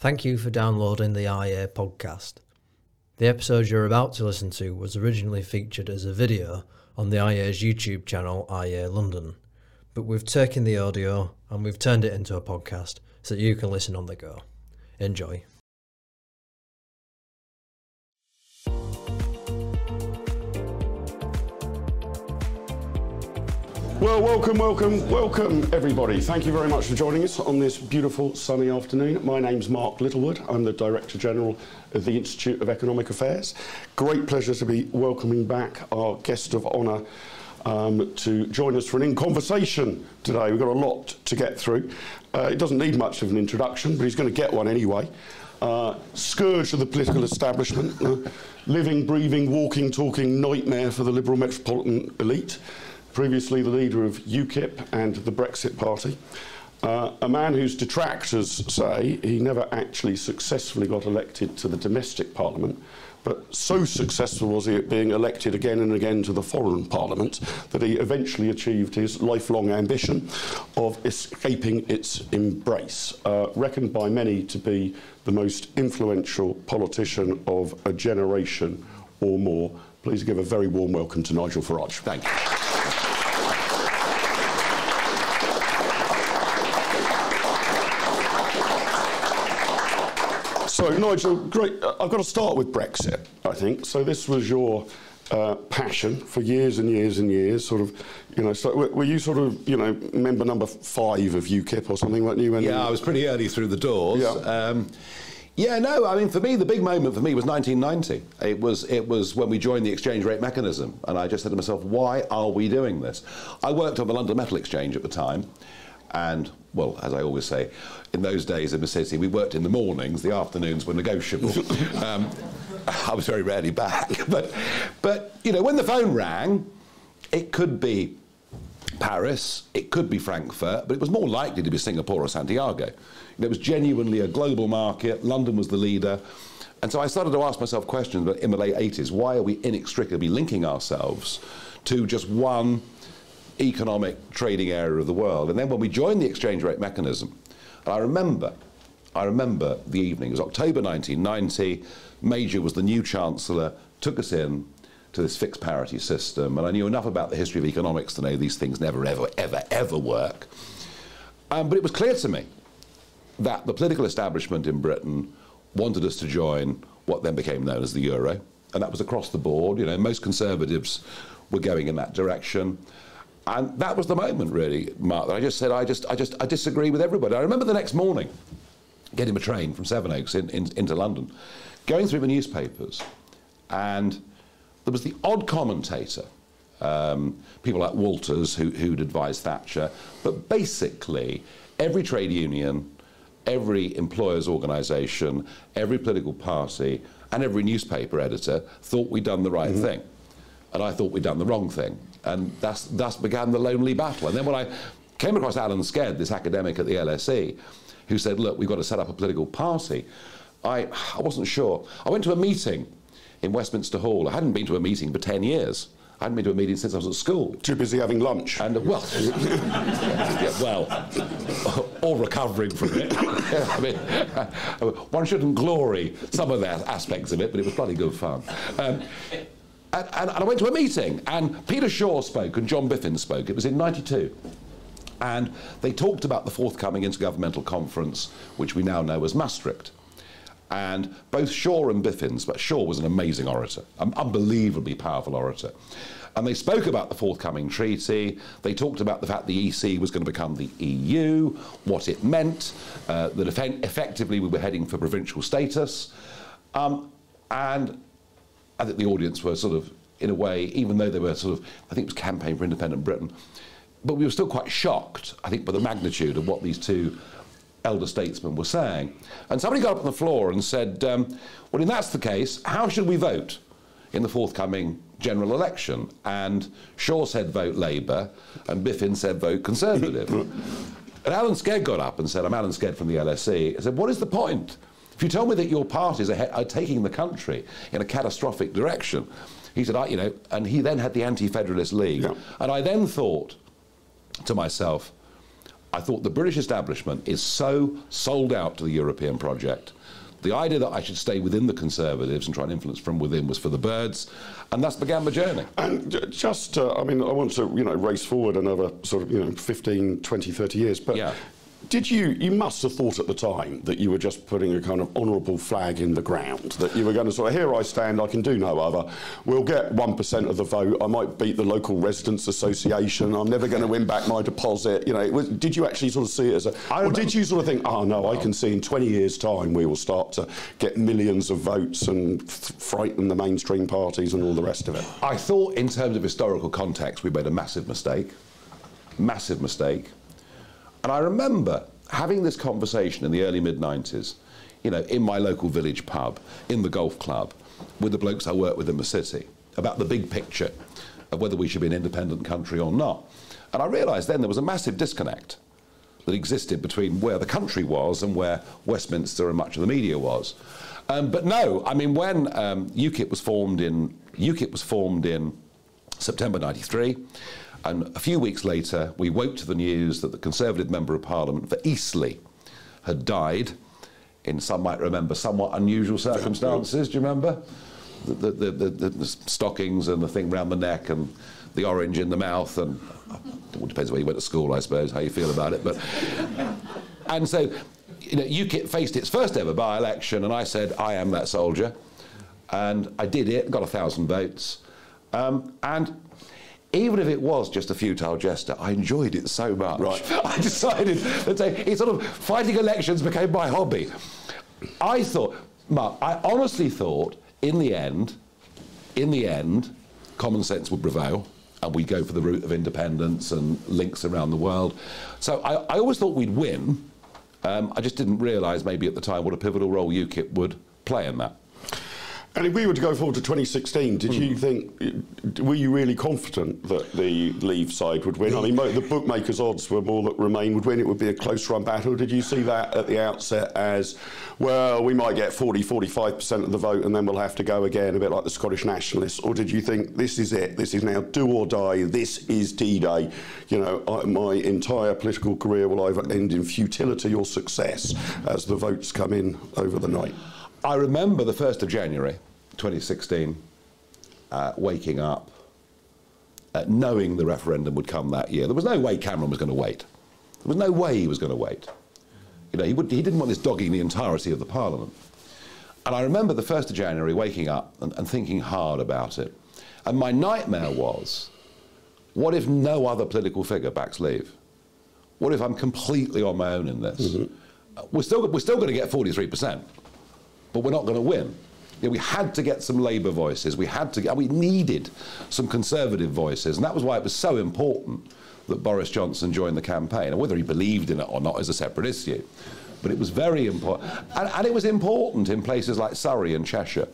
Thank you for downloading the IEA podcast. The episode you're about to listen to was originally featured as a video on the IEA's YouTube channel, IEA London, but we've taken the audio and we've turned it into a podcast so that you can listen on the go. Enjoy. Well, welcome, welcome, welcome, everybody. Thank you very much for joining us on this beautiful sunny afternoon. My name's Mark Littlewood. I'm the Director General of the Institute of Economic Affairs. Great pleasure to be welcoming back our guest of honour um, to join us for an in conversation today. We've got a lot to get through. Uh, it doesn't need much of an introduction, but he's going to get one anyway. Uh, scourge of the political establishment, uh, living, breathing, walking, talking nightmare for the Liberal metropolitan elite previously the leader of UKIP and the Brexit Party. Uh, a man whose detractors say he never actually successfully got elected to the domestic parliament, but so successful was he at being elected again and again to the foreign parliament that he eventually achieved his lifelong ambition of escaping its embrace. Uh, reckoned by many to be the most influential politician of a generation or more. Please give a very warm welcome to Nigel Farage. Thank you. So, Nigel, great. I've got to start with Brexit, I think. So, this was your uh, passion for years and years and years. Sort of, you know, so were you sort of, you know, member number five of UKIP or something, weren't you? yeah, I was pretty early through the doors. Yeah. Um, yeah, no. I mean, for me, the big moment for me was 1990. It was it was when we joined the exchange rate mechanism, and I just said to myself, "Why are we doing this?" I worked on the London Metal Exchange at the time, and well, as I always say, in those days in the city, we worked in the mornings. The afternoons were negotiable. um, I was very rarely back, but but you know, when the phone rang, it could be Paris, it could be Frankfurt, but it was more likely to be Singapore or Santiago. It was genuinely a global market. London was the leader. And so I started to ask myself questions in the late 80s why are we inextricably linking ourselves to just one economic trading area of the world. And then when we joined the exchange rate mechanism, I remember, I remember the evening, it was October 1990, Major was the new Chancellor, took us in to this fixed parity system, and I knew enough about the history of economics to know these things never, ever, ever, ever work. Um, but it was clear to me that the political establishment in Britain wanted us to join what then became known as the euro, and that was across the board. You know, most conservatives were going in that direction. And that was the moment, really, Mark, that I just said, I just, I just, I disagree with everybody. I remember the next morning getting a train from Sevenoaks in, in, into London, going through the newspapers, and there was the odd commentator, um, people like Walters, who, who'd advised Thatcher, but basically every trade union, every employers' organisation, every political party, and every newspaper editor thought we'd done the right mm-hmm. thing. And I thought we'd done the wrong thing and thus, thus began the lonely battle. And then when I came across Alan Sked, this academic at the LSE, who said, look, we've got to set up a political party, I, I wasn't sure. I went to a meeting in Westminster Hall. I hadn't been to a meeting for 10 years. I hadn't been to a meeting since I was at school. Too busy having lunch. And, uh, well, yeah, well, or recovering from it. I mean, uh, one shouldn't glory some of the aspects of it, but it was bloody good fun. Um, and, and, and, I went to a meeting, and Peter Shore spoke and John Biffen spoke. It was in 92. And they talked about the forthcoming intergovernmental conference, which we now know as Maastricht. And both Shore and Biffens, but Shaw was an amazing orator, an unbelievably powerful orator. And they spoke about the forthcoming treaty. They talked about the fact the EC was going to become the EU, what it meant, uh, that effectively we were heading for provincial status. Um, and I think the audience were sort of, in a way, even though they were sort of, I think it was Campaign for Independent Britain, but we were still quite shocked, I think, by the magnitude of what these two elder statesmen were saying. And somebody got up on the floor and said, um, well, if that's the case, how should we vote in the forthcoming general election? And Shore said vote Labour, and Biffen said vote Conservative. and Alan Sked got up and said, I'm Alan Sked from the LSE. I said, what is the point? If you tell me that your parties are, are taking the country in a catastrophic direction, he said, I, you know, and he then had the Anti-Federalist League. Yeah. And I then thought to myself, I thought the British establishment is so sold out to the European project. The idea that I should stay within the Conservatives and try and influence from within was for the birds, and thus began my journey. And just, uh, I mean, I want to, you know, race forward another sort of, you know, 15, 20, 30 years, but yeah. Did you, you must have thought at the time that you were just putting a kind of honourable flag in the ground, that you were going to sort of, here I stand, I can do no other. We'll get 1% of the vote, I might beat the local residents association, I'm never going to win back my deposit. You know, was, did you actually sort of see it as a, I or did you sort of think, oh no, I can see in 20 years' time we will start to get millions of votes and frighten the mainstream parties and all the rest of it? I thought in terms of historical context, we made a massive mistake. Massive mistake and I remember having this conversation in the early mid 90s, you know, in my local village pub, in the golf club, with the blokes I work with in the city, about the big picture of whether we should be an independent country or not. And I realised then there was a massive disconnect that existed between where the country was and where Westminster and much of the media was. Um, but no, I mean, when um, UKIP was formed in UKIP was formed in September '93. And a few weeks later, we woke to the news that the Conservative Member of Parliament for Eastleigh had died in, some might remember, somewhat unusual circumstances. Do you remember? The, the, the, the, stockings and the thing round the neck and the orange in the mouth and it depends where you went to school, I suppose, how you feel about it. But and so, you know, UKIP faced its first ever by-election, and I said, I am that soldier, and I did it, got a thousand votes, um, and even if it was just a futile gesture, I enjoyed it so much. Right. I decided that it's sort of fighting elections became my hobby. I thought, Mark, I honestly thought in the end, in the end, common sense would prevail and we'd go for the route of independence and links around the world. So I, I always thought we'd win. Um, I just didn't realise maybe at the time what a pivotal role UKIP would play in that. And if we were to go forward to 2016, did mm. you hmm. think, were you really confident that the Leave side would win? I mean, the bookmakers' odds were more that Remain would win. It would be a close run battle. Did you see that at the outset as, well, we might get 40, 45% of the vote and then we'll have to go again, a bit like the Scottish nationalists? Or did you think, this is it, this is now do or die, this is D Day? You know, I, my entire political career will either end in futility or success as the votes come in over the night? I remember the 1st of January 2016 uh, waking up, uh, knowing the referendum would come that year. There was no way Cameron was going to wait. There was no way he was going to wait. You know, he, would, he didn't want this dogging the entirety of the Parliament. And I remember the 1st of January waking up and, and thinking hard about it. And my nightmare was, what if no other political figure backs leave? What if I'm completely on my own in this? Mm -hmm. we're, still, we're still going to get 43% but we're not going to win. You know, we had to get some Labour voices. We had to. Get, we needed some Conservative voices, and that was why it was so important that Boris Johnson joined the campaign. And whether he believed in it or not is a separate issue, but it was very important, and, and it was important in places like Surrey and Cheshire.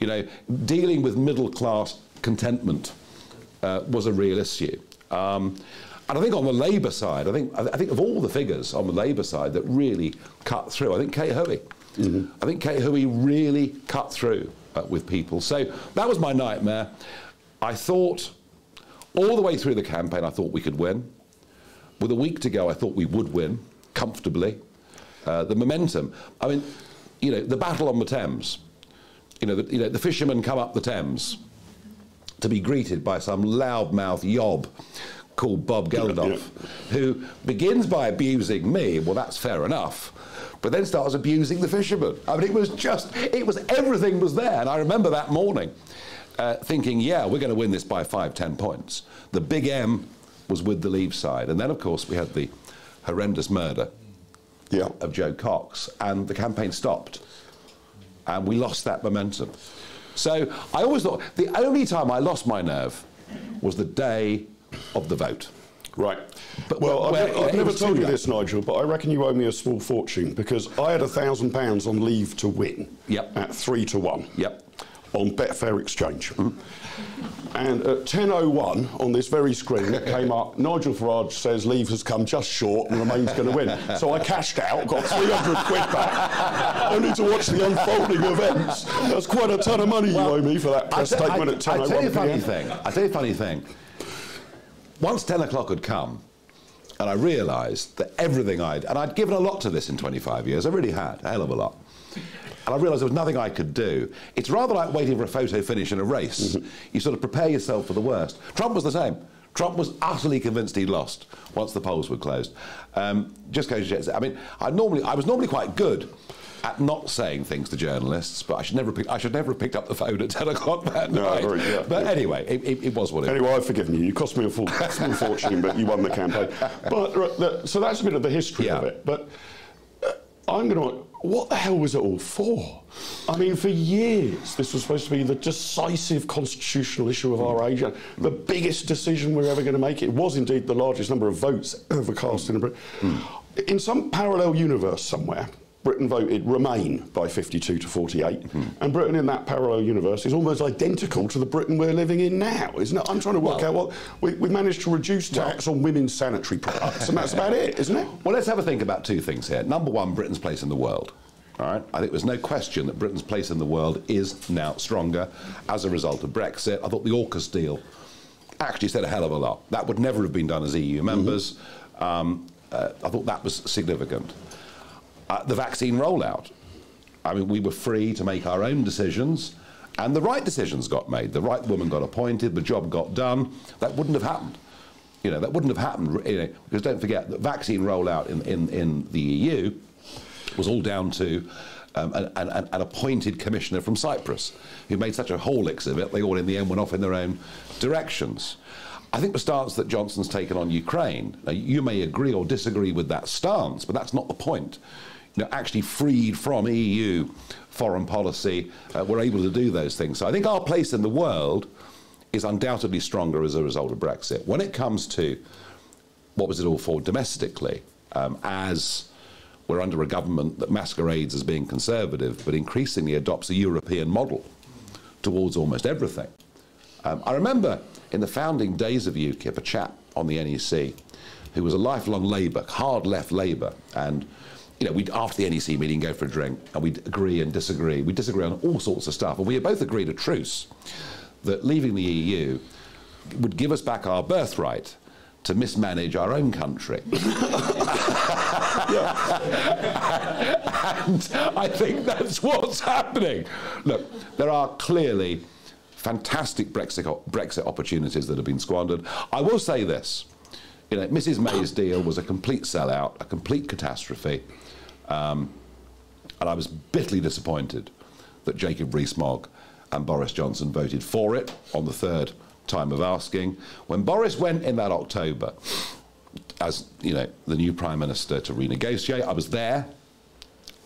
You know, dealing with middle class contentment uh, was a real issue. Um, and I think on the Labour side, I think I think of all the figures on the Labour side that really cut through, I think Kate Hoey Mm-hmm. I think Kate Hoey really cut through uh, with people. So that was my nightmare. I thought all the way through the campaign, I thought we could win. With a week to go, I thought we would win comfortably. Uh, the momentum. I mean, you know, the battle on the Thames. You know, the, you know, the fishermen come up the Thames to be greeted by some loudmouth yob called Bob Geldof, who begins by abusing me. Well, that's fair enough but then starts abusing the fishermen. I mean, it was just, it was, everything was there. And I remember that morning uh, thinking, yeah, we're going to win this by five, ten points. The big M was with the Leave side. And then, of course, we had the horrendous murder yeah. of Jo Cox, and the campaign stopped. And we lost that momentum. So I always thought the only time I lost my nerve was the day of the vote. Right. But well, I've, I've never told you this, Nigel, but I reckon you owe me a small fortune because I had a thousand pounds on leave to win. Yep. At three to one. Yep. On Betfair Exchange. Mm. And at 10.01 on this very screen, it came up Nigel Farage says leave has come just short and Remain's going to win. So I cashed out, got 300 quid back, only to watch the unfolding events. That's quite a ton of money well, you owe me for that press statement at 10.01 I tell you a funny thing. I tell you a funny thing once 10 o'clock had come, And I realised that everything I'd, and I'd given a lot to this in 25 years, I really had, a hell of a lot. And I realised there was nothing I could do. It's rather like waiting for a photo finish in a race. Mm-hmm. You sort of prepare yourself for the worst. Trump was the same. Trump was utterly convinced he'd lost once the polls were closed. Um, just goes to. I mean, I normally I was normally quite good at not saying things to journalists, but I should never pick, I should never have picked up the phone at ten o'clock that no, night. Agree, yeah, but yeah. anyway, it, it, it, was what it. Anyway, I've forgiven you. You cost me a full, fortune, but you won the campaign. But the, so that's a bit of the history yeah. of it. But uh, I'm going to. What the hell was it all for? I mean, for years, this was supposed to be the decisive constitutional issue of our age, the biggest decision we're ever going to make. It was indeed the largest number of votes ever cast in Britain. Mm. In some parallel universe somewhere, Britain voted Remain by 52 to 48, mm-hmm. and Britain in that parallel universe is almost identical to the Britain we're living in now, isn't it? I'm trying to work well, out what we, we managed to reduce tax well, on women's sanitary products, and that's about it, isn't it? Well, let's have a think about two things here. Number one, Britain's place in the world. All right. I think there's no question that Britain's place in the world is now stronger as a result of Brexit. I thought the AUKUS deal actually said a hell of a lot. That would never have been done as EU members. Mm-hmm. Um, uh, I thought that was significant uh, the vaccine rollout. I mean, we were free to make our own decisions, and the right decisions got made. The right woman got appointed, the job got done. That wouldn't have happened. You know, that wouldn't have happened, you know, because don't forget that vaccine rollout in, in, in the EU was all down to um, an, an, an, appointed commissioner from Cyprus who made such a horlicks of it, they all in the end went off in their own directions. I think the stance that Johnson's taken on Ukraine, you may agree or disagree with that stance, but that's not the point you know, actually freed from EU foreign policy, uh, we're able to do those things. So I think our place in the world is undoubtedly stronger as a result of Brexit. When it comes to what was it all for domestically, um, as we're under a government that masquerades as being conservative, but increasingly adopts a European model towards almost everything. Um, I remember in the founding days of UKIP, a chap on the NEC who was a lifelong Labour, hard left Labour, and you know, we'd after the NEC meeting go for a drink and we'd agree and disagree. We'd disagree on all sorts of stuff. And we had both agreed a truce that leaving the EU would give us back our birthright to mismanage our own country. and I think that's what's happening. Look, there are clearly fantastic Brexit, Brexit opportunities that have been squandered. I will say this. You know, Mrs May's deal was a complete sellout, a complete catastrophe. Um, and I was bitterly disappointed that Jacob Rees-Mogg and Boris Johnson voted for it on the third time of asking. When Boris went in that October as you know the new prime minister to renegotiate, I was there,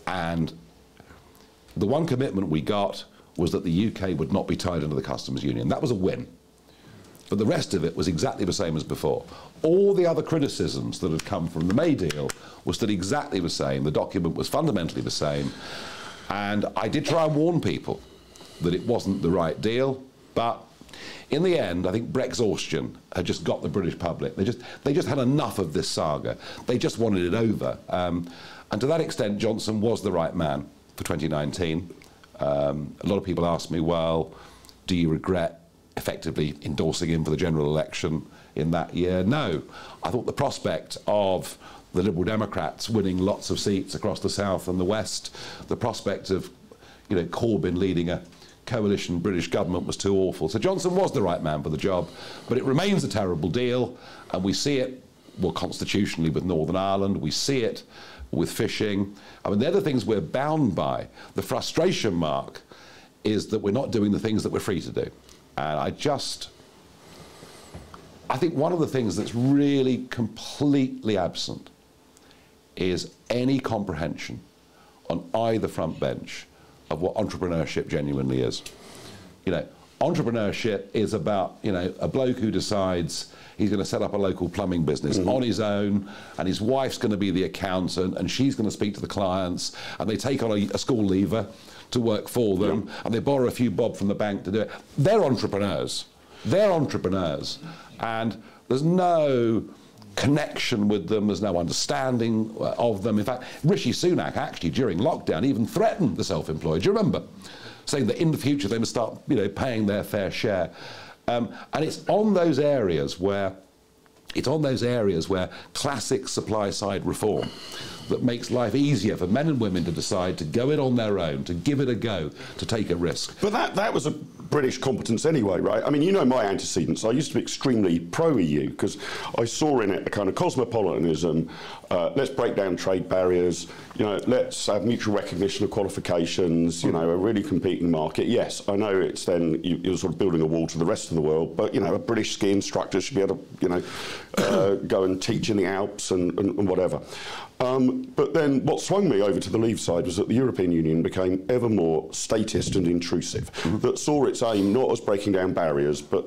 and the one commitment we got was that the UK would not be tied into the customs union. That was a win. But the rest of it was exactly the same as before. All the other criticisms that had come from the May deal were still exactly the same. The document was fundamentally the same. And I did try and warn people that it wasn't the right deal, but in the end, I think Brexhaustion had just got the British public. They just, they just had enough of this saga. They just wanted it over. Um, and to that extent, Johnson was the right man for 2019. Um, a lot of people ask me, well, do you regret effectively endorsing him for the general election in that year. No, I thought the prospect of the Liberal Democrats winning lots of seats across the south and the west, the prospect of, you know, Corbyn leading a coalition British government was too awful. So Johnson was the right man for the job, but it remains a terrible deal, and we see it, well, constitutionally with Northern Ireland, we see it with fishing. I mean, they're the things we're bound by. The frustration mark is that we're not doing the things that we're free to do. And I just, I think one of the things that's really completely absent is any comprehension on either front bench of what entrepreneurship genuinely is. You know, entrepreneurship is about, you know, a bloke who decides he's going to set up a local plumbing business mm-hmm. on his own, and his wife's going to be the accountant, and she's going to speak to the clients, and they take on a, a school leaver to work for them, yeah. and they borrow a few bob from the bank to do it. They're entrepreneurs. They're entrepreneurs, and there's no connection with them. There's no understanding uh, of them. In fact, Rishi Sunak actually during lockdown even threatened the self-employed. Do you remember? Saying that in the future they must start, you know, paying their fair share. Um, and it's on those areas where It's on those areas where classic supply side reform that makes life easier for men and women to decide to go in on their own, to give it a go, to take a risk. But that, that was a British competence anyway, right? I mean, you know my antecedents. I used to be extremely pro EU because I saw in it a kind of cosmopolitanism. Uh, let's break down trade barriers. You know, let's have mutual recognition of qualifications. You know, a really competing market. Yes, I know it's then you, are sort of building a wall to the rest of the world, but you know, a British ski instructor should be able to, you know, uh, go and teach in the Alps and, and, and whatever. Um, but then what swung me over to the Leave side was that the European Union became ever more statist and intrusive, mm-hmm. that saw its aim not as breaking down barriers, but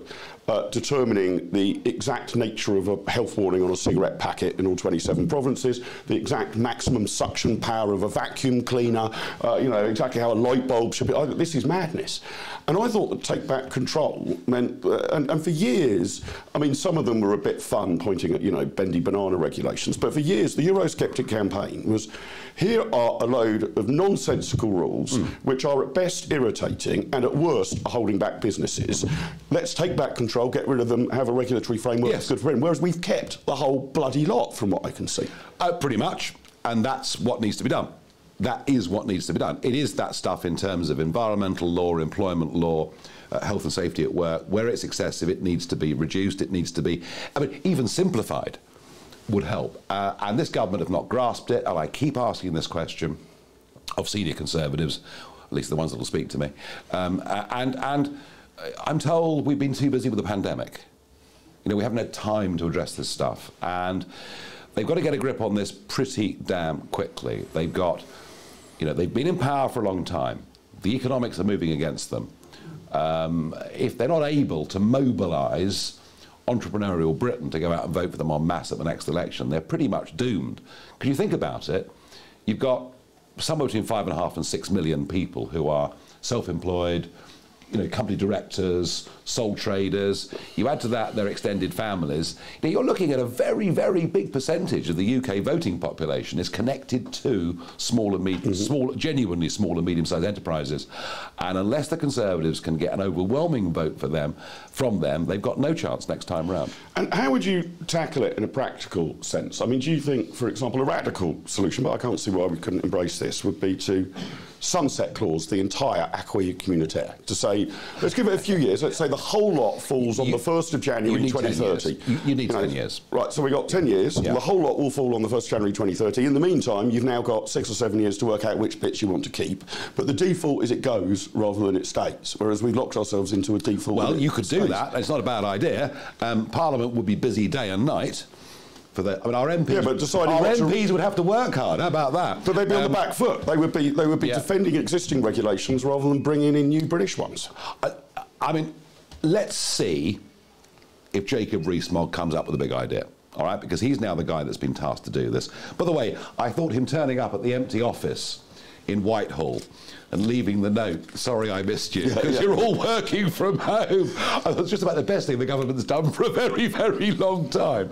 uh, determining the exact nature of a health warning on a cigarette packet in all 27 provinces, the exact maximum suction power of a vacuum cleaner, uh, you know, exactly how a light bulb should be. I, this is madness. And I thought that take back control meant, uh, and, and for years, I mean, some of them were a bit fun, pointing at, you know, bendy banana regulations, but for years, the Eurosceptic campaign was here are a load of nonsensical rules mm. which are at best irritating and at worst holding back businesses. Let's take back control, get rid of them, have a regulatory framework yes. that's good for them. Whereas we've kept the whole bloody lot, from what I can see. Uh, pretty much. And that's what needs to be done. That is what needs to be done. It is that stuff in terms of environmental law, employment law, uh, health and safety at work. Where it's excessive, it needs to be reduced. It needs to be, I mean, even simplified would help. Uh, and this government have not grasped it, and I keep asking this question of senior Conservatives, at least the ones that will speak to me. Um, and, and I'm told we've been too busy with the pandemic. You know, we haven't had time to address this stuff. And they've got to get a grip on this pretty damn quickly. They've got, you know, they've been in power for a long time. The economics are moving against them. Um, if they're not able to mobilise entrepreneurial Britain to go out and vote for them en masse at the next election, they're pretty much doomed. Because you think about it, you've got somewhere between five and a half and six million people who are self-employed, you know, company directors, sole traders. You add to that their extended families. Now you're looking at a very, very big percentage of the UK voting population is connected to small and medium, mm-hmm. small, genuinely small and medium-sized enterprises. And unless the Conservatives can get an overwhelming vote for them from them, they've got no chance next time round. And how would you tackle it in a practical sense? I mean, do you think, for example, a radical solution, but I can't see why we couldn't embrace this, would be to sunset clause the entire acquis communautaire to say, let's give it a few years, let's say the whole lot falls on you, the 1st of January 2030. You, you, need you know, 10 years. Right, so we've got 10 years, yeah. the whole lot will fall on the 1st of January 2030. In the meantime, you've now got six or seven years to work out which bits you want to keep, but the default is it goes rather than it stays, whereas we've locked ourselves into a default. Well, you could do that, it's not a bad idea. Um, Parliament would be busy day and night for the. I mean, our MPs. Yeah, but deciding our MPs would have to work hard. How about that? But they'd be um, on the um, back foot. They would be. They would be yeah. defending existing regulations rather than bringing in new British ones. I, I mean, let's see if Jacob Rees-Mogg comes up with a big idea. All right, because he's now the guy that's been tasked to do this. By the way, I thought him turning up at the empty office in Whitehall and leaving the note, sorry I missed you, because yeah, yeah. you're all working from home. That's just about the best thing the government's done for a very, very long time.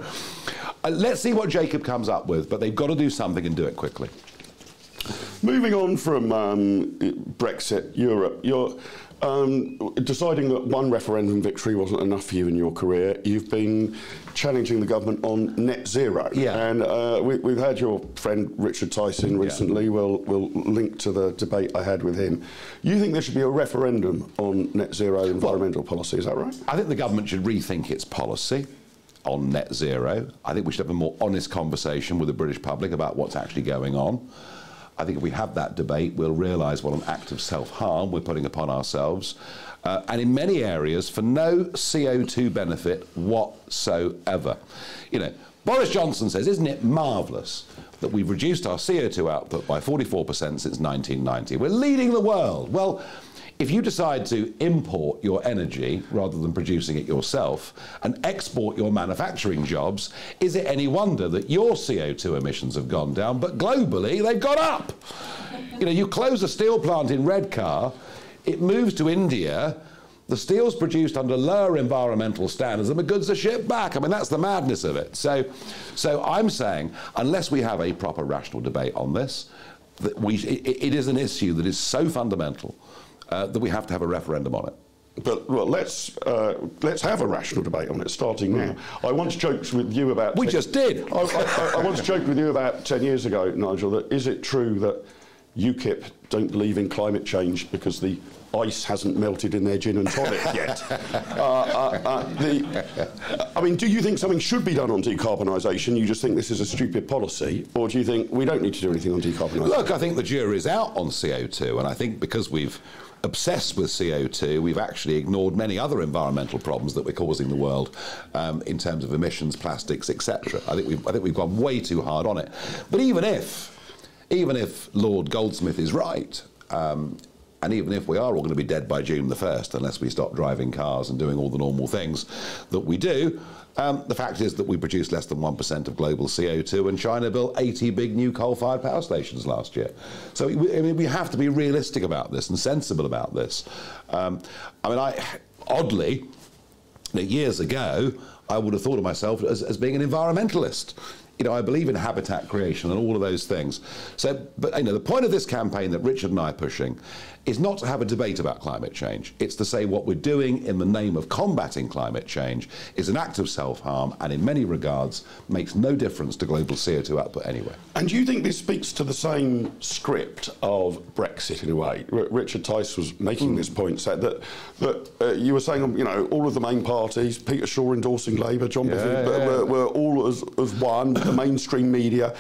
Uh, let's see what Jacob comes up with, but they've got to do something and do it quickly. Moving on from um, Brexit, Europe, you're um, deciding that one referendum victory wasn't enough for you in your career, you've been challenging the government on net zero. Yeah. And uh, we, have had your friend Richard Tice recently. Yeah. We'll, we'll link to the debate I had with him. You think there should be a referendum on net zero environmental well, policy, is that right? I think the government should rethink its policy on net zero. I think we should have a more honest conversation with the British public about what's actually going on. I think if we have that debate, we'll realise what an act of self harm we're putting upon ourselves. Uh, and in many areas, for no CO2 benefit whatsoever. You know, Boris Johnson says, isn't it marvellous that we've reduced our CO2 output by 44% since 1990? We're leading the world. Well, if you decide to import your energy rather than producing it yourself and export your manufacturing jobs, is it any wonder that your CO2 emissions have gone down, but globally they've gone up? you know, you close a steel plant in Redcar, it moves to India. The steel's produced under lower environmental standards and the goods are shipped back. I mean, that's the madness of it. So, so I'm saying, unless we have a proper rational debate on this, that we, it, it is an issue that is so fundamental uh, that we have to have a referendum on it. But well, let's uh, let's have a rational debate on it, starting now. I once joked with you about. We just did. I, I, I once joked with you about ten years ago, Nigel. That is it true that UKIP don't believe in climate change because the ice hasn't melted in their gin and tonic yet. uh, uh, uh, the, I mean, do you think something should be done on decarbonisation? You just think this is a stupid policy, or do you think we don't need to do anything on decarbonisation? Look, I think the jury's out on CO2, and I think because we've obsessed with CO2, we've actually ignored many other environmental problems that we're causing the world um, in terms of emissions, plastics, etc. I think we've I think we've gone way too hard on it. But even if even if Lord Goldsmith is right, um, and even if we are all going to be dead by June the 1st, unless we stop driving cars and doing all the normal things that we do, um, the fact is that we produced less than 1% of global CO2, and China built 80 big new coal fired power stations last year. So we, I mean, we have to be realistic about this and sensible about this. Um, I mean, I, oddly, years ago, I would have thought of myself as, as being an environmentalist you know, I believe in habitat creation and all of those things. So, but you know, the point of this campaign that Richard and I are pushing is not to have a debate about climate change. It's to say what we're doing in the name of combating climate change is an act of self-harm and in many regards makes no difference to global CO2 output anyway. And do you think this speaks to the same script of Brexit in a way? R Richard Tice was making mm. this point, said that, that uh, you were saying, you know, all of the main parties, Peter Shore endorsing Labour, John yeah, Bethune, yeah, were, were, all as, as one, the mainstream media.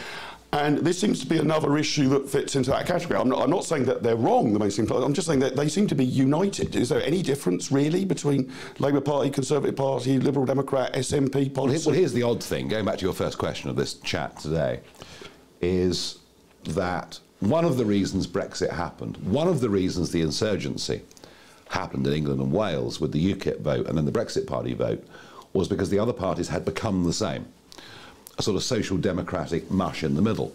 And this seems to be another issue that fits into that category. I'm not, I'm not saying that they're wrong, the mainstream. I'm just saying that they seem to be united. Is there any difference, really, between Labour Party, Conservative Party, Liberal Democrat, SNP policy? Well, here's the odd thing, going back to your first question of this chat today, is that one of the reasons Brexit happened, one of the reasons the insurgency happened in England and Wales with the UKIP vote and then the Brexit Party vote was because the other parties had become the same a sort of social democratic mush in the middle.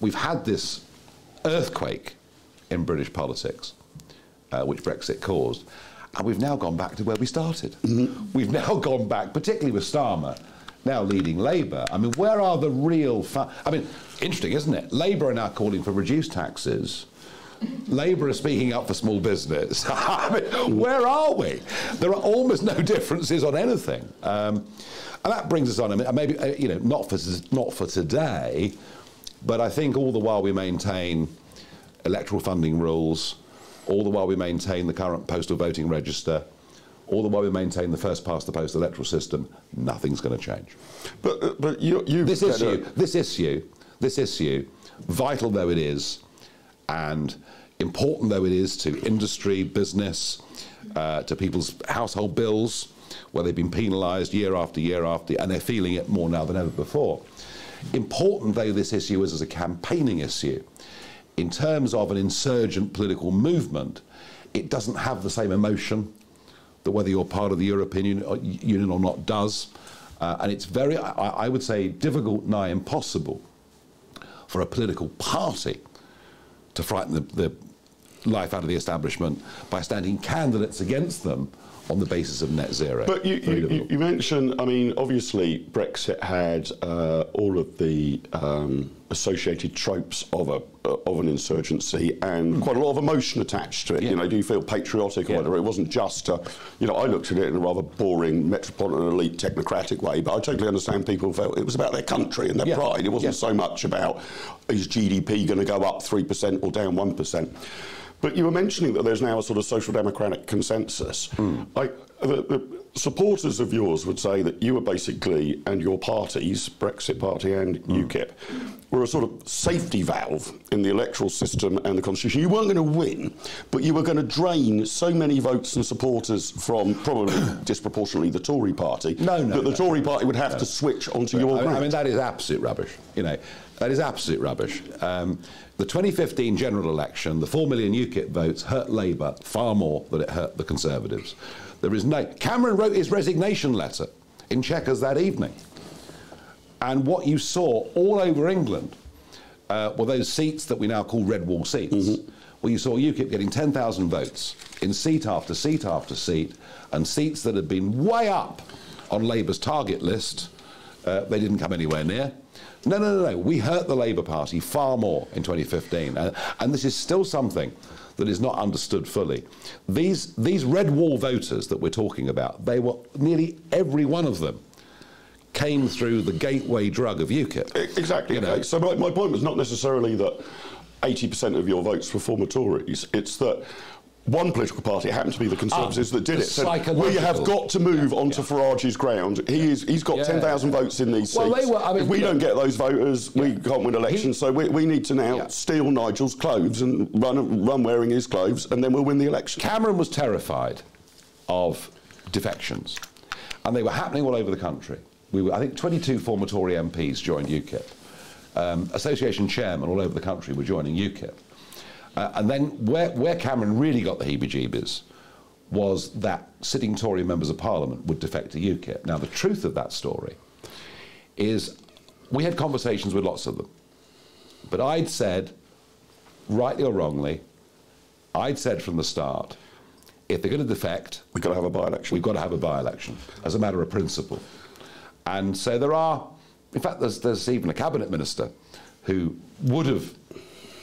We've had this earthquake in British politics, uh, which Brexit caused, and we've now gone back to where we started. Mm-hmm. We've now gone back, particularly with Starmer, now leading Labour. I mean, where are the real? Fu- I mean, interesting, isn't it? Labour are now calling for reduced taxes. Labour are speaking up for small business. I mean, where are we? There are almost no differences on anything. Um, and that brings us on. I mean, maybe uh, you know, not for not for today, but I think all the while we maintain electoral funding rules, all the while we maintain the current postal voting register, all the while we maintain the first past the post electoral system, nothing's going to change. But uh, but you you this issue, this issue, this issue, vital though it is, and important though it is to industry, business, uh, to people's household bills where they've been penalised year after year after, and they're feeling it more now than ever before. Important though this issue is as a campaigning issue, in terms of an insurgent political movement, it doesn't have the same emotion that whether you're part of the European Union or not does. Uh, and it's very, I, I would say, difficult, nigh impossible for a political party to frighten the, the life out of the establishment by standing candidates against them on the basis of net zero. But you, you, you, mentioned, I mean, obviously Brexit had uh, all of the um, associated tropes of a uh, of an insurgency and mm. quite a lot of emotion attached to it. Yeah. You know, do you feel patriotic or yeah. whatever? It wasn't just, a, you know, I looked at it in a rather boring metropolitan elite technocratic way, but I totally understand people felt it was about their country and their yeah. pride. It wasn't so much about is GDP going to go up three percent or down one percent. But you were mentioning that there's now a sort of social democratic consensus. Mm. I, the, the, supporters of yours would say that you were basically, and your parties, Brexit Party and mm. UKIP, were a sort of safety valve in the electoral system and the constitution. You weren't going to win, but you were going to drain so many votes and supporters from probably disproportionately the Tory party no, no, that the no, Tory party would have to switch onto your I mean, I mean, that is absolute rubbish. You know, that is absolute rubbish. Um, the 2015 general election, the 4 million UKIP votes hurt Labour far more than it hurt the Conservatives. There is no. Cameron wrote his resignation letter in Chequers that evening. And what you saw all over England uh, were those seats that we now call red wall seats. Mm-hmm. Well, you saw UKIP getting 10,000 votes in seat after seat after seat, and seats that had been way up on Labour's target list, uh, they didn't come anywhere near. No, no, no, no. We hurt the Labour Party far more in 2015. Uh, and this is still something that is not understood fully. These, these red wall voters that we're talking about, they were nearly every one of them came through the gateway drug of UKIP. Exactly. You know? okay. So my, my point was not necessarily that 80% of your votes were former Tories. It's that one political party, it happened to be the Conservatives ah, that did it, we have got to move onto yeah. Farage's ground. He is, he's got yeah. 10,000 votes in these well, seats. Were, I mean, if we don't get those voters, yeah. we can't win elections. He, so we, we, need to now steal Nigel's clothes and run, run wearing his clothes, and then we'll win the election. Cameron was terrified of defections, and they were happening all over the country. We were, I think 22 former Tory MPs joined UKIP. Um, association chairmen all over the country were joining UKIP. Uh, and then where, where Cameron really got the heebie-jeebies was that sitting Tory members of Parliament would defect to UKIP. Now, the truth of that story is we had conversations with lots of them. But I'd said, rightly or wrongly, I'd said from the start, if they're going to defect, we've got to have a by-election. We've got to have a by-election as a matter of principle. And so there are, in fact, there's, there's even a cabinet minister who would have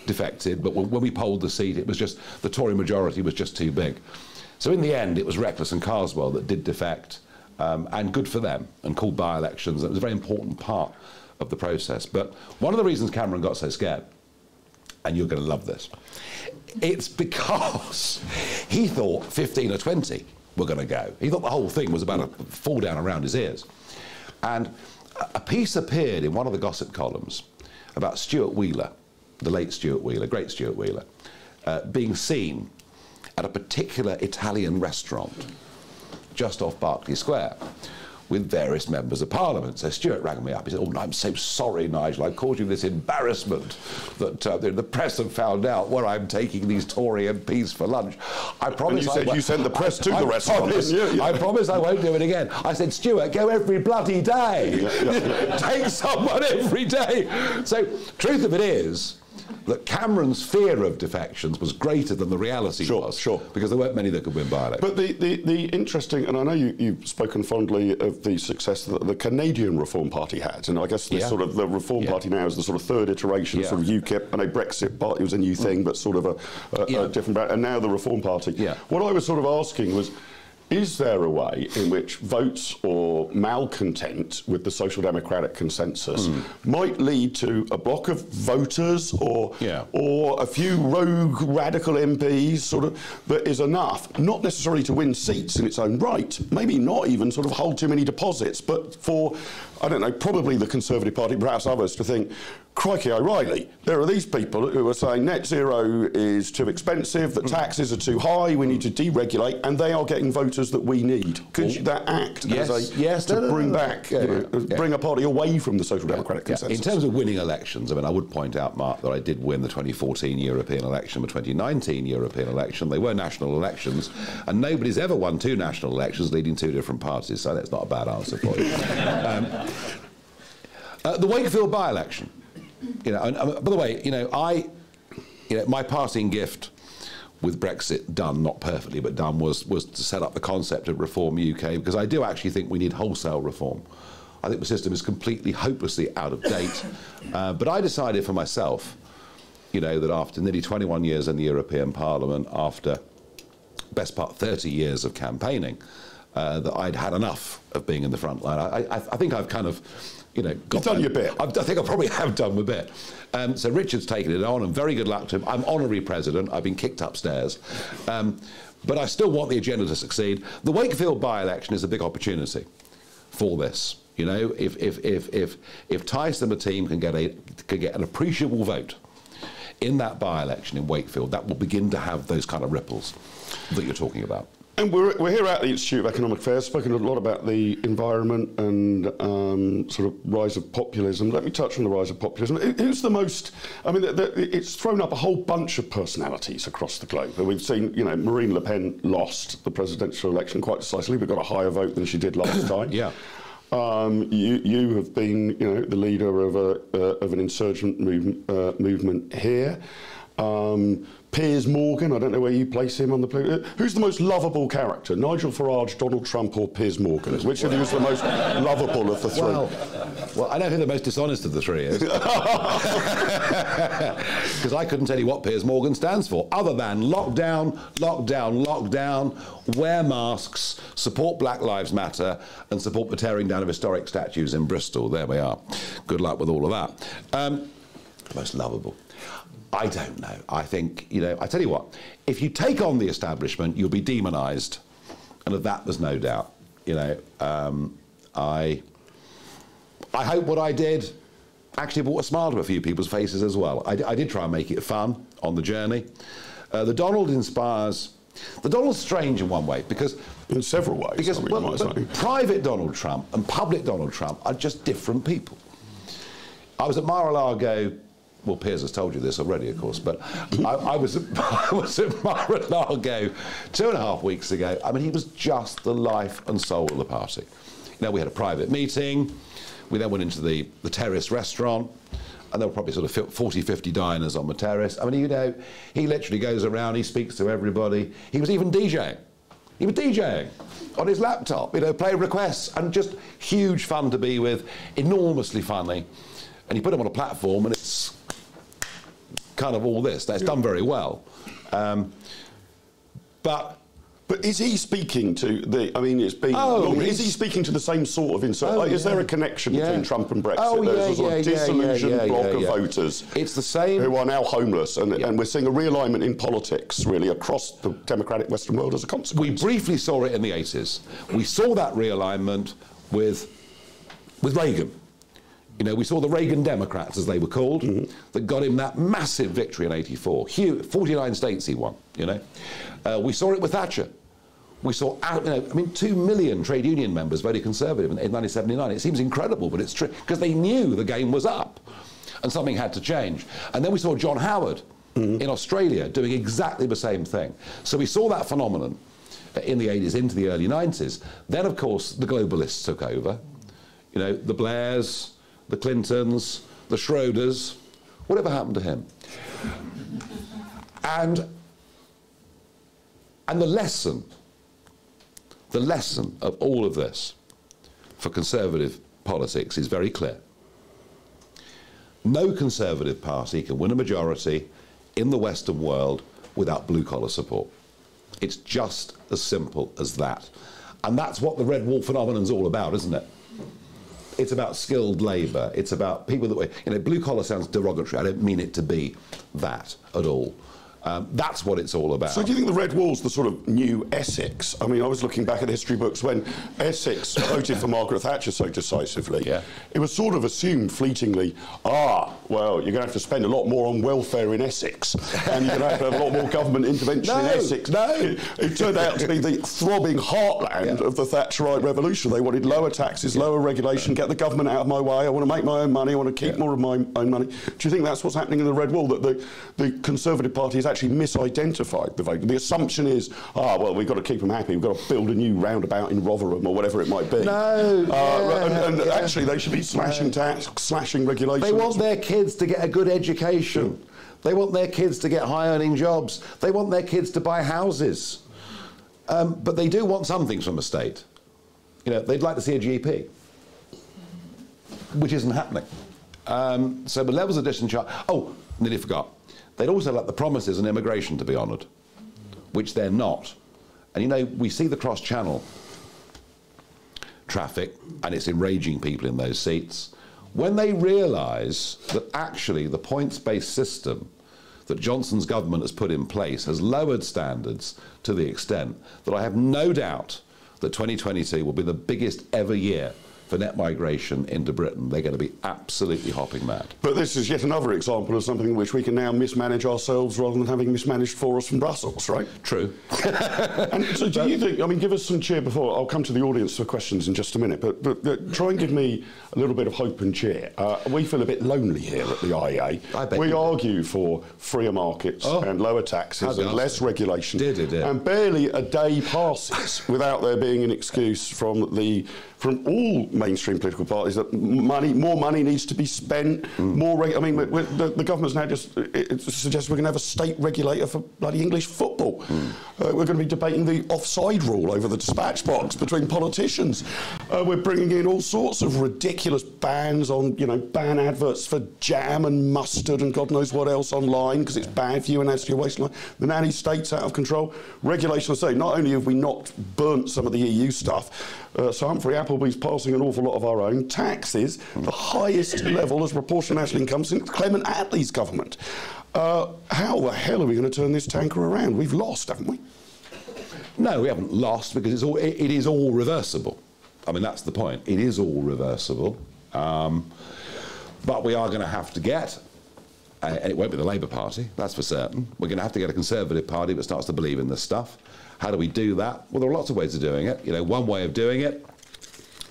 defected, but when we polled the seat, it was just the Tory majority was just too big. So in the end, it was Reckless and Carswell that did defect, um, and good for them, and called by-elections. It was a very important part of the process. But one of the reasons Cameron got so scared, and you're going to love this, it's because he thought 15 or 20 were going to go. He thought the whole thing was about to fall down around his ears. And a piece appeared in one of the gossip columns about Stuart Wheeler, the late Stuart Wheeler, great Stuart Wheeler, uh, being seen at a particular Italian restaurant just off Berkeley Square with various members of parliament. So Stuart rang me up. He said, "Oh, I'm so sorry, Nigel. I caused you this embarrassment that uh, the, press have found out where I'm taking these Tory MPs for lunch. I promise." And you said I you sent the press I, to I the restaurant. Promise, yeah. I promise I won't do it again. I said, Stuart, go every bloody day. Yeah, yeah, Take someone every day. So, truth of it is that Cameron's fear of defections was greater than the reality sure, was. Sure, Because there weren't many that could win by elections. But the, the, the interesting, and I know you, you've spoken fondly of the success that the Canadian Reform Party had, and I guess this yeah. sort of the Reform yeah. Party now is the sort of third iteration, yeah. sort of UKIP. I know Brexit Party was a new thing, but sort of a, a, a different, and now the Reform Party. Yeah. What I was sort of asking was, is there a way in which votes or malcontent with the social democratic consensus mm. might lead to a block of voters or yeah. or a few rogue radical MPs sort of that is enough, not necessarily to win seats in its own right, maybe not even sort of hold too many deposits, but for I don't know, probably the Conservative Party, perhaps others, to think, crikey O'Reilly, there are these people who are saying net zero is too expensive, that taxes are too high, we need to deregulate, and they are getting voters that we need. Could well, that act yes, as a, yes, to no, no, bring no, back, yeah, you know, yeah. bring a party away from the social democratic yeah, consensus? In terms of winning elections, I mean, I would point out, Mark, that I did win the 2014 European election, the 2019 European election. They were national elections, and nobody's ever won two national elections leading two different parties, so that's not a bad answer for you. um, uh, the Wakefield by-election. You know, and, um, by the way, you know, I, you know, my parting gift with Brexit done, not perfectly, but done, was was to set up the concept of Reform UK because I do actually think we need wholesale reform. I think the system is completely, hopelessly out of date. uh, but I decided for myself, you know, that after nearly 21 years in the European Parliament, after best part 30 years of campaigning, uh, that I'd had enough of being in the front line. I, I, I think I've kind of you know, got You've done your bit. I've, i think I probably have done my bit. Um, so Richard's taken it on, and very good luck to him. I'm honorary president. I've been kicked upstairs. Um, but I still want the agenda to succeed. The Wakefield by-election is a big opportunity for this. You know, if if if if if Tice and the team can get a can get an appreciable vote in that by-election in Wakefield, that will begin to have those kind of ripples that you're talking about. And we're, we're here at the Institute of Economic Affairs, spoken a lot about the environment and um, sort of rise of populism. Let me touch on the rise of populism. Who's the most? I mean, the, the, it's thrown up a whole bunch of personalities across the globe. We've seen, you know, Marine Le Pen lost the presidential election quite decisively, but got a higher vote than she did last time. yeah. Um, you, you have been, you know, the leader of a uh, of an insurgent movement uh, movement here. Um, Piers Morgan, I don't know where you place him on the play. Uh, who's the most lovable character, Nigel Farage, Donald Trump, or Piers Morgan? Which of you is the most lovable of the three? Well, well, I know who the most dishonest of the three is. Because I couldn't tell you what Piers Morgan stands for, other than lockdown, lockdown, lockdown, wear masks, support Black Lives Matter, and support the tearing down of historic statues in Bristol. There we are. Good luck with all of that. Um, most lovable. I don't know. I think, you know, I tell you what, if you take on the establishment, you'll be demonised. And of that, there's no doubt. You know, um, I, I hope what I did actually brought a smile to a few people's faces as well. I, I did try and make it fun on the journey. Uh, the Donald inspires. The Donald's strange in one way because in several ways. Because well, private Donald Trump and public Donald Trump are just different people. I was at Mar-a-Lago well, Piers has told you this already, of course, but I, I, was I was at Mar-a-Lago two and a half weeks ago. I mean, he was just the life and soul of the party. You know, we had a private meeting. We then went into the, the terrace restaurant, and there were probably sort of 40, 50 diners on the terrace. I mean, you know, he literally goes around, he speaks to everybody. He was even DJing. He was DJing on his laptop, you know, playing requests, and just huge fun to be with, enormously funny. And you put him on a platform, and it's kind of all this. That's done very well. Um, but but is he speaking to the? I mean, it's been. Oh, long, is he speaking to the same sort of insert? Oh, like, is yeah. there a connection yeah. between Trump and Brexit? Oh, There's yeah, a sort yeah, of disillusioned yeah, block of voters. It's the same. Who are now homeless, and, and we're seeing a realignment in politics really across the democratic Western world as a consequence. We briefly saw it in the 80s. We saw that realignment with with Reagan. You know, we saw the Reagan Democrats, as they were called, mm-hmm. that got him that massive victory in 84. Huge, 49 states he won, you know. Uh, we saw it with Thatcher. We saw, you know, I mean, two million trade union members voted Conservative in, in 1979. It seems incredible, but it's true, because they knew the game was up and something had to change. And then we saw John Howard mm-hmm. in Australia doing exactly the same thing. So we saw that phenomenon in the 80s into the early 90s. Then, of course, the globalists took over. You know, the Blairs, the Clintons, the Schroders, whatever happened to him? And, and the lesson, the lesson of all of this for conservative politics is very clear. No conservative party can win a majority in the Western world without blue collar support. It's just as simple as that. And that's what the red wall phenomenon is all about, isn't it? It's about skilled labour. It's about people that were, you know, blue collar sounds derogatory. I don't mean it to be that at all. Um, that's what it's all about. So do you think the Red Wall's the sort of new Essex? I mean, I was looking back at the history books when Essex voted for Margaret Thatcher so decisively. Yeah. It was sort of assumed fleetingly, ah, well, you're going to have to spend a lot more on welfare in Essex, and you're going to have to have a lot more government intervention no, in Essex. No, it, it, turned out to be the throbbing heartland yeah. of the Thatcherite revolution. They wanted lower taxes, yeah. lower regulation, get the government out of my way. I want to make my own money. I want to keep more of my own money. Do you think that's what's happening in the Red Wall? That the, the Conservative Party is actually misidentified the vote. The assumption is, ah, well, we've got to keep them happy. We've got to build a new roundabout in Rotherham or whatever it might be. No, uh, yeah, and, and yeah. actually, they should be slashing no. tax, slashing regulations. They want their kids to get a good education. They want their kids to get high-earning jobs. They want their kids to buy houses. Um, but they do want some things from the state. You know, they'd like to see a GP, which isn't happening. Um, so the levels of discharge. Oh, nearly forgot. They'd also like the promises on immigration to be honoured, which they're not. And you know, we see the cross channel traffic, and it's enraging people in those seats. When they realise that actually the points based system that Johnson's government has put in place has lowered standards to the extent that I have no doubt that 2022 will be the biggest ever year for net migration into Britain, they're going to be absolutely hopping mad. But this is yet another example of something which we can now mismanage ourselves rather than having mismanaged for us from Brussels, right? True. and so do you think, I mean, give us some cheer before, I'll come to the audience for questions in just a minute, but, but uh, try and give me a little bit of hope and cheer. Uh, we feel a bit lonely here at the IEA. we argue for freer markets oh, and lower taxes and less regulation. Did, did, did. And barely a day passes without there being an excuse from the from all mainstream political parties that money, more money needs to be spent. Mm. More, I mean, the, the, government's now just it, suggests we're going to have a state regulator for bloody English football. Mm. Uh, we're going to be debating the offside rule over the dispatch box between politicians. Uh, we're bringing in all sorts of ridiculous bans on, you know, ban adverts for jam and mustard and God knows what else online because it's bad for you and adds to your waistline. The nanny state's out of control. Regulation, I say, not only have we not burnt some of the EU stuff, uh, so Humphrey Appleby's passing an awful lot of our own taxes, the highest level as proportion of national income since Clement Attlee's government. Uh, how the hell are we going to turn this tanker around? We've lost, haven't we? No, we haven't lost because it's all, it, it is all reversible. I mean, that's the point. It is all reversible. Um, but we are going to have to get, and it won't be the Labour Party, that's for certain. We're going to have to get a Conservative Party that starts to believe in this stuff. How do we do that? Well, there are lots of ways of doing it. You know, one way of doing it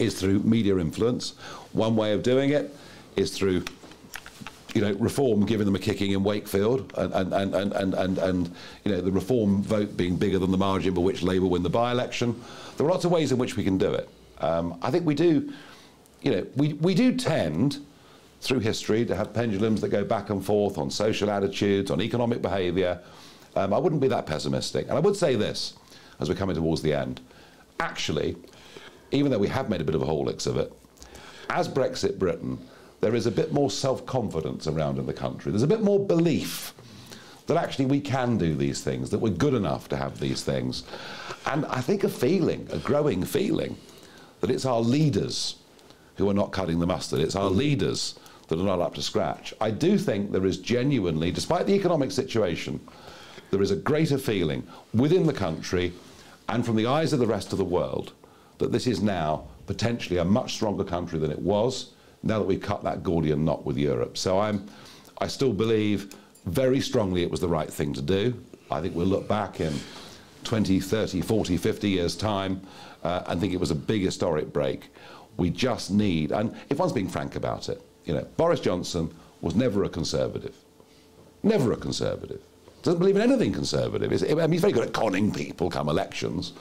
is through media influence. One way of doing it is through you know, reform giving them a kicking in Wakefield and, and, and, and, and, and, and, you know, the reform vote being bigger than the margin by which Labour win the by-election. There are lots of ways in which we can do it. Um, I think we do, you know, we, we do tend through history to have pendulums that go back and forth on social attitudes, on economic behaviour. Um, I wouldn't be that pessimistic. And I would say this, as we're coming towards the end. Actually, even though we have made a bit of a Horlicks of it, as Brexit Britain, there is a bit more self-confidence around in the country. There's a bit more belief that actually we can do these things, that we're good enough to have these things. And I think a feeling, a growing feeling, that it's our leaders who are not cutting the mustard. It's our leaders that are not up to scratch. I do think there is genuinely, despite the economic situation, there is a greater feeling within the country and from the eyes of the rest of the world that this is now potentially a much stronger country than it was now that we've cut that Gordian knot with Europe. So I'm, I still believe very strongly it was the right thing to do. I think we'll look back in 20, 30, 40, 50 years' time uh, and think it was a big historic break. We just need, and if one's being frank about it, you know, Boris Johnson was never a conservative. Never a conservative. Doesn't believe in anything conservative. I mean, he's very good at conning people come elections.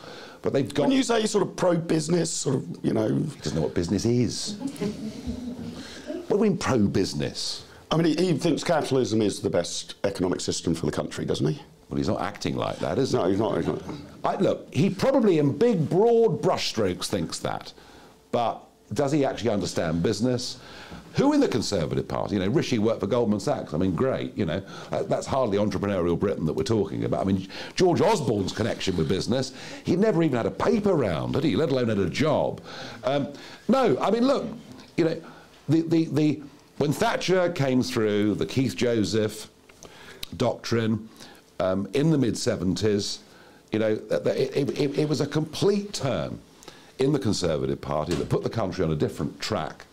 But they've got. When you say sort of pro-business, sort of, you know, he doesn't know what business is. what do we mean pro-business? I mean, he, he, thinks capitalism is the best economic system for the country, doesn't he? Well, he's not acting like that, is no, he? he's not. He's not. I, look, he probably, in big, broad brushstrokes, thinks that, but does he actually understand business? Who in the Conservative Party? You know, Rishi worked for Goldman Sachs. I mean, great. You know, that's hardly entrepreneurial Britain that we're talking about. I mean, George Osborne's connection with business, he never even had a paper round, had he? Let alone had a job. Um, no, I mean, look, you know, the, the, the, when Thatcher came through, the Keith Joseph doctrine um, in the mid 70s, you know, it, it, it was a complete turn in the Conservative Party that put the country on a different track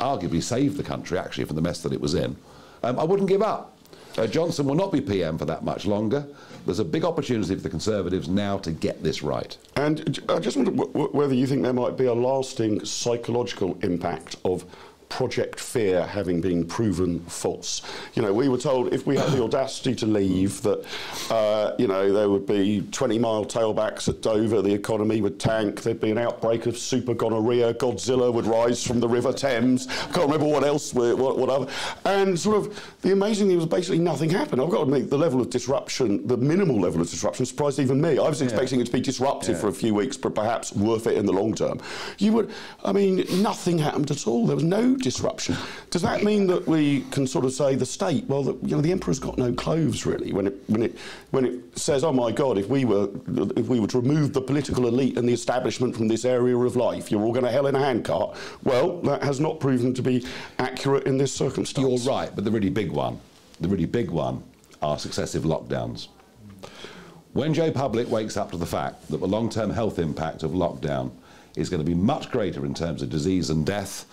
arguably saved the country actually from the mess that it was in. Um, I wouldn't give up. Uh, Johnson will not be PM for that much longer. There's a big opportunity for the Conservatives now to get this right. And I just wonder whether you think there might be a lasting psychological impact of Project Fear having been proven false. You know, we were told if we had the audacity to leave that, uh, you know, there would be 20 mile tailbacks at Dover, the economy would tank, there'd be an outbreak of super gonorrhea, Godzilla would rise from the River Thames, I can't remember what else, what, whatever. And sort of the amazing thing was basically nothing happened. I've got to admit, the level of disruption, the minimal level of disruption surprised even me. I was expecting yeah. it to be disruptive yeah. for a few weeks, but perhaps worth it in the long term. You would, I mean, nothing happened at all. There was no disruption. Does that mean that we can sort of say the state, well, the, you know, the emperor's got no clothes really when it when it when it says, oh my God, if we were if we were to remove the political elite and the establishment from this area of life, you're all going to hell in a handcart. Well, that has not proven to be accurate in this circumstance. You're right, but the really big one, the really big one, are successive lockdowns. When Joe Public wakes up to the fact that the long-term health impact of lockdown is going to be much greater in terms of disease and death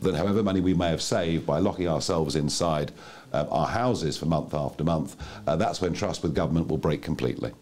than however money we may have saved by locking ourselves inside uh, our houses for month after month, uh, that's when trust with government will break completely.